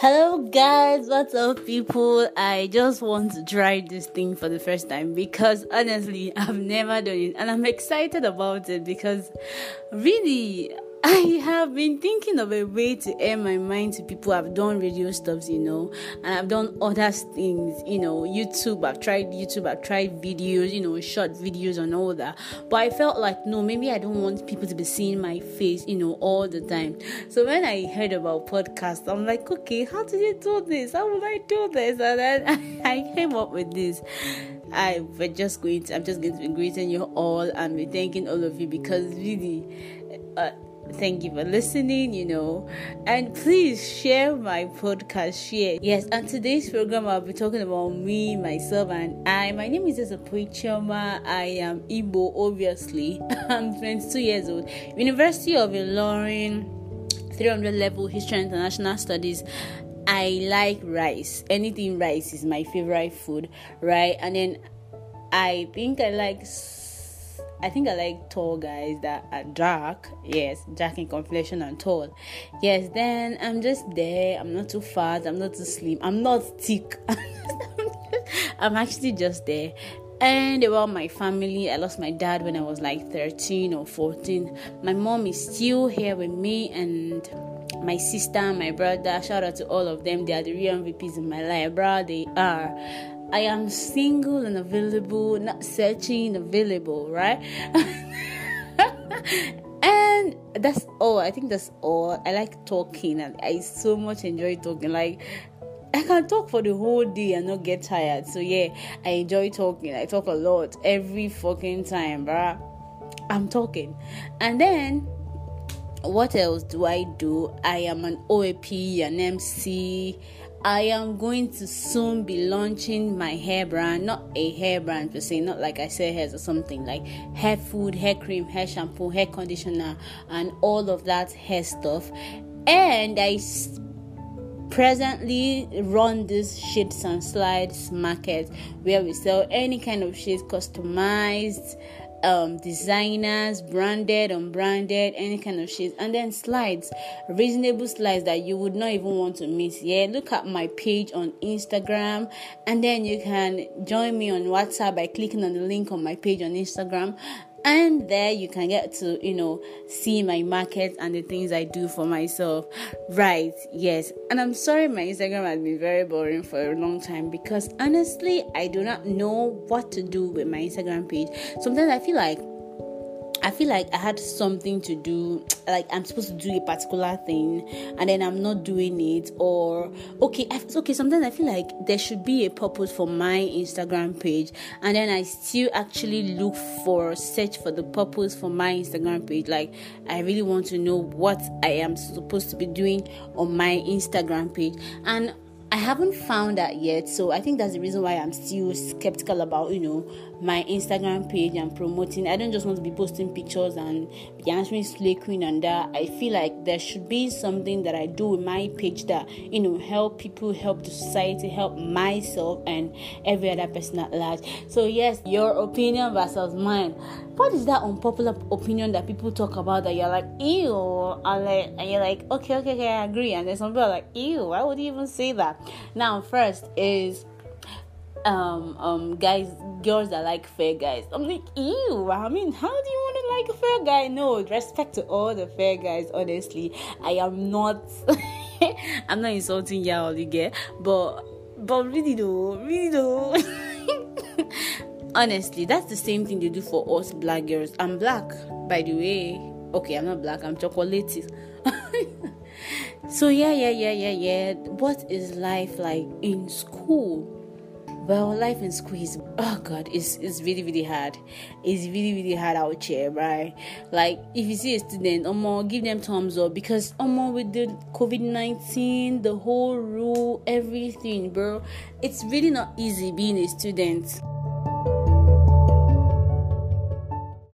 Hello, guys, what's up, people? I just want to try this thing for the first time because honestly, I've never done it and I'm excited about it because really I have been thinking of a way to air my mind to people. I've done radio stuffs, you know, and I've done other things, you know, YouTube. I've tried YouTube, I've tried videos, you know, short videos and all that. But I felt like, no, maybe I don't want people to be seeing my face, you know, all the time. So when I heard about podcasts, I'm like, okay, how did you do this? How would I do this? And then I came up with this. I we're just going to, I'm just going to be greeting you all and be thanking all of you because really, uh, thank you for listening you know. And please share my podcast share. Yes and today's program i'll be talking about me myself and i. My name is Choma. i am Igbo obviously. I'm 22 years old. University of ilorin 300 level history and international studies. I like rice. Anything rice is my favorite food right? And then i think i like I think I like tall guys that are dark. Yes, dark in complexion and tall. Yes, then I'm just there. I'm not too fat. I'm not too slim. I'm not thick. I'm actually just there. And about my family, I lost my dad when I was like 13 or 14. My mom is still here with me, and my sister, my brother. Shout out to all of them. They are the real MVPs in my life, bro. They are. I am single and available, not searching, available, right? and that's all. I think that's all. I like talking and I so much enjoy talking. Like I can talk for the whole day and not get tired. So yeah, I enjoy talking. I talk a lot every fucking time, bruh. I'm talking. And then what else do I do? I am an OAP, an MC, I am going to soon be launching my hair brand, not a hair brand per se, not like I say hairs or something like hair food, hair cream, hair shampoo, hair conditioner, and all of that hair stuff. And I presently run this shades and slides market where we sell any kind of shades customized um, designers, branded, unbranded, any kind of shit, and then slides, reasonable slides that you would not even want to miss. Yeah, look at my page on Instagram, and then you can join me on WhatsApp by clicking on the link on my page on Instagram, and there you can get to you know see my market and the things i do for myself. Right yes. And i'm sorry my instagram has been very boring for a long time because honestly i do not know what to do with my instagram page. Sometimes i feel like I feel like I had something to do, like I'm supposed to do a particular thing, and then I'm not doing it. Or okay, I, okay. Sometimes I feel like there should be a purpose for my Instagram page, and then I still actually look for search for the purpose for my Instagram page. Like I really want to know what I am supposed to be doing on my Instagram page, and I haven't found that yet, so I think that's the reason why I'm still skeptical about you know my Instagram page and promoting. I don't just want to be posting pictures and be answering Slay Queen and that. I feel like there should be something that I do with my page that you know help people, help the society, help myself and every other person at large. So yes, your opinion versus mine. What is that unpopular opinion that people talk about that you're like ew, and like and you're like okay, okay, okay, I agree, and then some people are like ew, why would you even say that? Now, first is um um guys girls that like fair guys. I'm like ew i mean how do you want to like a fair guy? No respect to all the fair guys honestly. I am not i'm not insulting y'all you get but but really though really though. Honestly that's the same thing they do for us black girls. I'm black by the way. Okay i'm not black i'm chocolatey so yeah yeah yeah yeah yeah. What is life like in school? Well life in school is oh god it's, it's really really hard. It's really really hard out here right? Like if you see a student more give them thumbs up because more with the covid-19 the whole rule everything bro it's really not easy being a student